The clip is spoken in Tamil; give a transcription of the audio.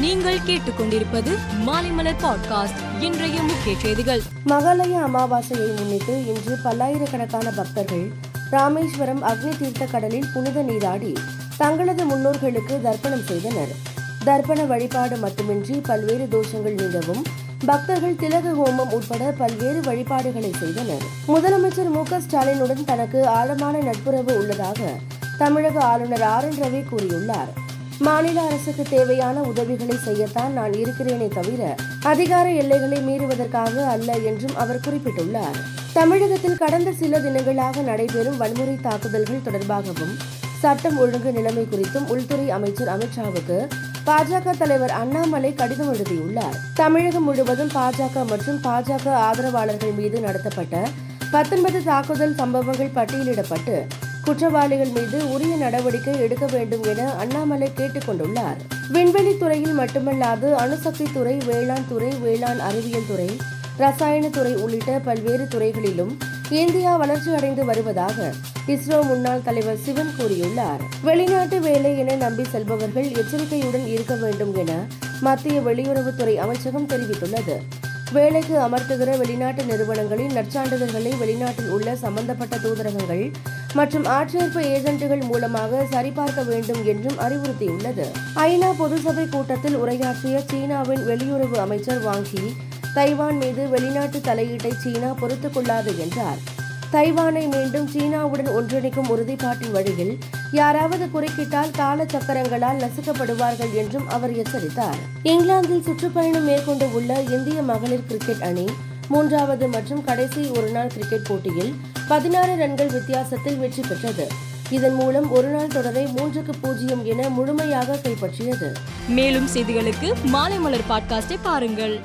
நீங்கள் கேட்டுக்கொண்டிருப்பது மாலைமலர் பாட்காஸ்ட். இன்றைய முக்கிய செய்திகள். மகாலய அமாவாசையை முன்னிட்டு இன்று பல்லாயிரக்கணக்கான பக்தர்கள் ராமேஸ்வரம் அக்னி தீர்த்த கடலில் புனித நீராடி தங்களது முன்னோர்களுக்கு தர்ப்பணம் செய்தனர். தர்ப்பண வழிபாடு மட்டுமின்றி பல்வேறு தோஷங்கள் நீங்கவும் பக்தர்கள் திலக ஹோமம் உட்பட பல்வேறு வழிபாடுகளை செய்தனர். முதலமைச்சர் மு ஸ்டாலினுடன் தனக்கு ஆழமான நட்புறவு உள்ளதாக தமிழக ஆளுநர் ஆர் என் ரவி கூறியுள்ளார். மாநில அரசுக்கு தேவையான உதவிகளை செய்யத்தான் நான் இருக்கிறேனே தவிர அதிகார எல்லைகளை மீறுவதற்காக அல்ல என்றும் அவர் குறிப்பிட்டுள்ளார். தமிழகத்தில் கடந்த சில தினங்களாக நடைபெறும் வன்முறை தாக்குதல்கள் தொடர்பாகவும் சட்டம் ஒழுங்கு நிலைமை குறித்தும் உள்துறை அமைச்சர் அமித்ஷாவுக்கு பாஜக தலைவர் அண்ணாமலை கடிதம் எழுதியுள்ளார். தமிழகம் முழுவதும் பாஜக மற்றும் பாஜக ஆதரவாளர்கள் மீது நடத்தப்பட்ட பத்தொன்பது தாக்குதல் சம்பவங்கள் பட்டியலிடப்பட்டு குற்றவாளிகள் மீது உரிய நடவடிக்கை எடுக்க வேண்டும் என அண்ணாமலை கேட்டுக் கொண்டுள்ளார். விண்வெளி துறையில் மட்டுமல்லாது அணுசக்தி துறை வேளாண் துறை வேளாண் அறிவியல் துறை ரசாயன துறை உள்ளிட்ட பல்வேறு துறைகளிலும் இந்தியா வளர்ச்சி அடைந்து வருவதாக இஸ்ரோ முன்னாள் தலைவர் சிவன் கூறியுள்ளார். வெளிநாட்டு வேலை என நம்பி செல்பவர்கள் எச்சரிக்கையுடன் இருக்க வேண்டும் என மத்திய வெளியுறவுத்துறை அமைச்சகம் தெரிவித்துள்ளது. வேலைக்கு அமர்த்துகிற வெளிநாட்டு நிறுவனங்களின் நற்சான்றிதழ்களை வெளிநாட்டில் உள்ள சம்பந்தப்பட்ட தூதரகங்கள் மற்றும் ஆட்சேர்ப்பு ஏஜென்ட்டுகள் மூலமாக சரிபார்க்க வேண்டும் என்றும் அறிவுறுத்தியுள்ளது. ஐநா பொதுசபை கூட்டத்தில் உரையாற்றிய சீனாவின் வெளியுறவு அமைச்சர் வாங்கி தைவான் மீது வெளிநாட்டு தலையீட்டை சீனா பொறுத்துக் கொள்ளாது என்றார். தைவானை மீண்டும் சீனாவுடன் ஒன்றிணைக்கும் உறுதிப்பாட்டின் வழியில் யாராவது குறுக்கிட்டால் கால சக்கரங்களால் நசுக்கப்படுவார்கள் என்றும் அவர் எச்சரித்தார். இங்கிலாந்தில் சுற்றுப்பயணம் மேற்கொண்டு உள்ள இந்திய மகளிர் கிரிக்கெட் அணி மூன்றாவது மற்றும் கடைசி ஒருநாள் கிரிக்கெட் போட்டியில் பதினாறு ரன்கள் வித்தியாசத்தில் வெற்றி பெற்றது. இதன் மூலம் ஒருநாள் தொடரை மூன்றுக்கு பூஜ்ஜியம் என முழுமையாக கைப்பற்றியது. மேலும் செய்திகளுக்கு மாலைமலர் பாட்காஸ்டை பாருங்கள்.